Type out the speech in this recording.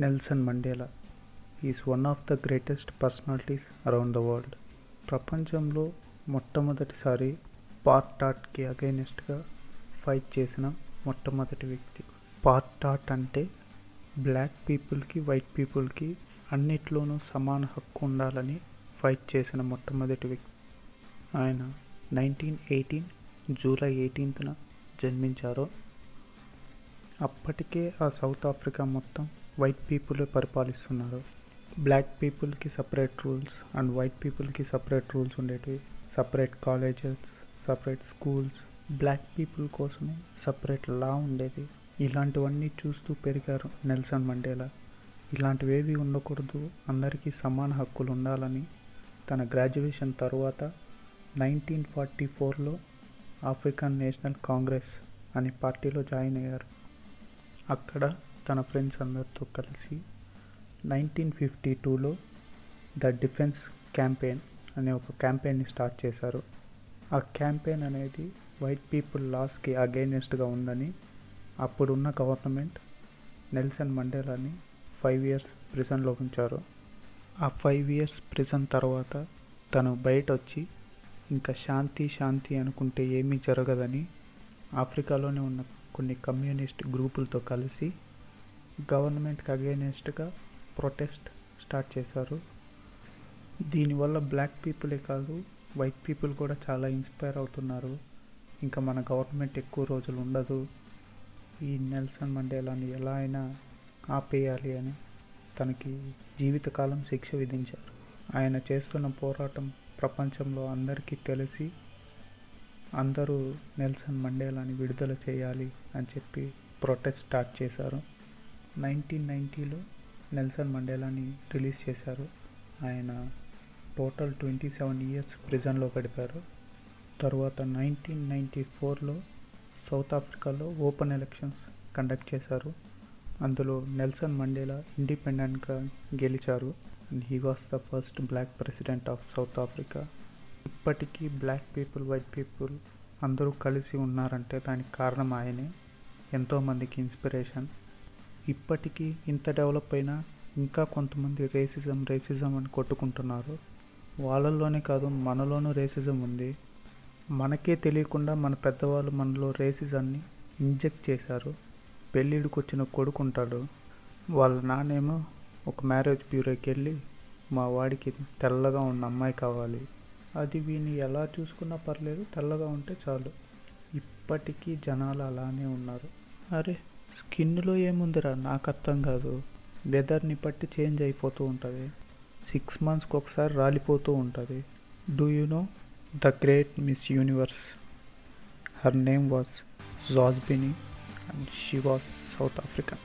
Nelson Mandela is one of the greatest personalities around the world. ప్రపంచంలో మొట్టమొదటిసారి పార్టాట్కి అగైనెస్ట్గా fight చేసిన మొట్టమొదటి వ్యక్తి. పార్టాట్ అంటే బ్లాక్ పీపుల్కి వైట్ పీపుల్కి అన్నిట్లోనూ సమాన హక్కు ఉండాలని ఫైట్ చేసిన మొట్టమొదటి వ్యక్తి. ఆయన నైన్టీన్ ఎయిటీన్ జూలై ఎయిటీన్త్న జన్మించారు. అప్పటికే ఆ సౌత్ ఆఫ్రికా మొత్తం వైట్ పీపుల్ పరిపాలిస్తున్నారు. బ్లాక్ పీపుల్కి సపరేట్ రూల్స్ అండ్ వైట్ పీపుల్కి సపరేట్ రూల్స్ ఉండేటివి. Separate colleges separate schools black people కోసమే సపరేట్ లా ఉండేది. ఇలాంటివన్నీ చూస్తూ పెరిగారు నెల్సన్ మండేలా. ఇలాంటివేవి ఉండకూడదు. అందరికీ సమాన హక్కులు ఉండాలని. తన గ్రాడ్యుయేషన్ తర్వాత నైన్టీన్ ఫార్టీ ఫోర్లో ఆఫ్రికన్ నేషనల్ కాంగ్రెస్ అనే పార్టీలో జాయిన్ అయ్యారు. అక్కడ తన ఫ్రెండ్స్ అందరితో కలిసి నైన్టీన్ ఫిఫ్టీ టూలో ద డిఫెన్స్ క్యాంపెయిన్ అనే ఒక క్యాంపెయిన్ని స్టార్ట్ చేశారు. ఆ క్యాంపెయిన్ అనేది వైట్ పీపుల్ లాస్కి అగైనెస్ట్గా ఉందని అప్పుడున్న గవర్నమెంట్ నెల్సన్ మండేలాని ఫైవ్ ఇయర్స్ ప్రిజన్లో ఉంచారు. ఆ ఫైవ్ ఇయర్స్ ప్రిజన్ తర్వాత తను బయట వచ్చి ఇంకా శాంతి శాంతి అనుకుంటే ఏమీ జరగదని ఆఫ్రికాలోనే ఉన్న కొన్ని కమ్యూనిస్ట్ గ్రూపులతో కలిసి గవర్నమెంట్కి అగైనెస్ట్గా ప్రొటెస్ట్ స్టార్ట్ చేశారు. దీనివల్ల బ్లాక్ పీపులే కాదు వైట్ పీపుల్ కూడా చాలా ఇన్స్పైర్ అవుతున్నారు. ఇంకా మన గవర్నమెంట్ ఎక్కువ రోజులు ఉండదు. ఈ నెల్సన్ మండేలాని ఎలా అయినా ఆపేయాలి అని తనకి జీవితకాలం శిక్ష విధించారు. ఆయన చేస్తున్న పోరాటం ప్రపంచంలో అందరికీ తెలిసి అందరూ నెల్సన్ మండేలాని విడుదల చేయాలి అని చెప్పి ప్రొటెస్ట్ స్టార్ట్ చేశారు. నైన్టీన్ నైంటీలో నెల్సన్ మండేలాని రిలీజ్ చేశారు. ఆయన టోటల్ ట్వంటీ సెవెన్ ఇయర్స్ ప్రిజన్లో గడిపారు. తర్వాత నైన్టీన్ నైంటీ ఫోర్లో సౌత్ ఆఫ్రికాలో ఓపెన్ ఎలక్షన్స్ కండక్ట్ చేశారు. అందులో నెల్సన్ మండేలా ఇండిపెండెంట్గా గెలిచారు. And he was the first black president of South Africa. ఇప్పటికీ బ్లాక్ పీపుల్ వైట్ పీపుల్ అందరూ కలిసి ఉన్నారంటే దానికి కారణం ఆయనే. ఎంతోమందికి ఇన్స్పిరేషన్. ఇప్పటికీ ఇంత డెవలప్ అయినా ఇంకా కొంతమంది రేసిజం రేసిజం అని కొట్టుకుంటున్నారు. వాళ్ళల్లోనే కాదు మనలోనూ రేసిజం ఉంది. మనకే తెలియకుండా మన పెద్దవాళ్ళు మనలో రేసిజాన్ని ఇంజెక్ట్ చేశారు. పెళ్ళిడికి వచ్చిన కొడుకు ఉంటాడు వాళ్ళ నానేమో ఒక మ్యారేజ్ బ్యూరోకి వెళ్ళి మా వాడికి తెల్లగా ఉన్న అమ్మాయి కావాలి. అది వీని ఎలా చూసుకున్నా పర్లేదు తెల్లగా ఉంటే చాలు. ఇప్పటికీ జనాలు అలానే ఉన్నారు. అరే స్కిన్లో ఏముందిరా? నాకు అర్థం కాదు. వెదర్ని బట్టి చేంజ్ అయిపోతూ ఉంటుంది. సిక్స్ మంత్స్కి ఒకసారి రాలిపోతూ ఉంటుంది. Do you know? The great miss universe. Her name was Zozibini and she was South African.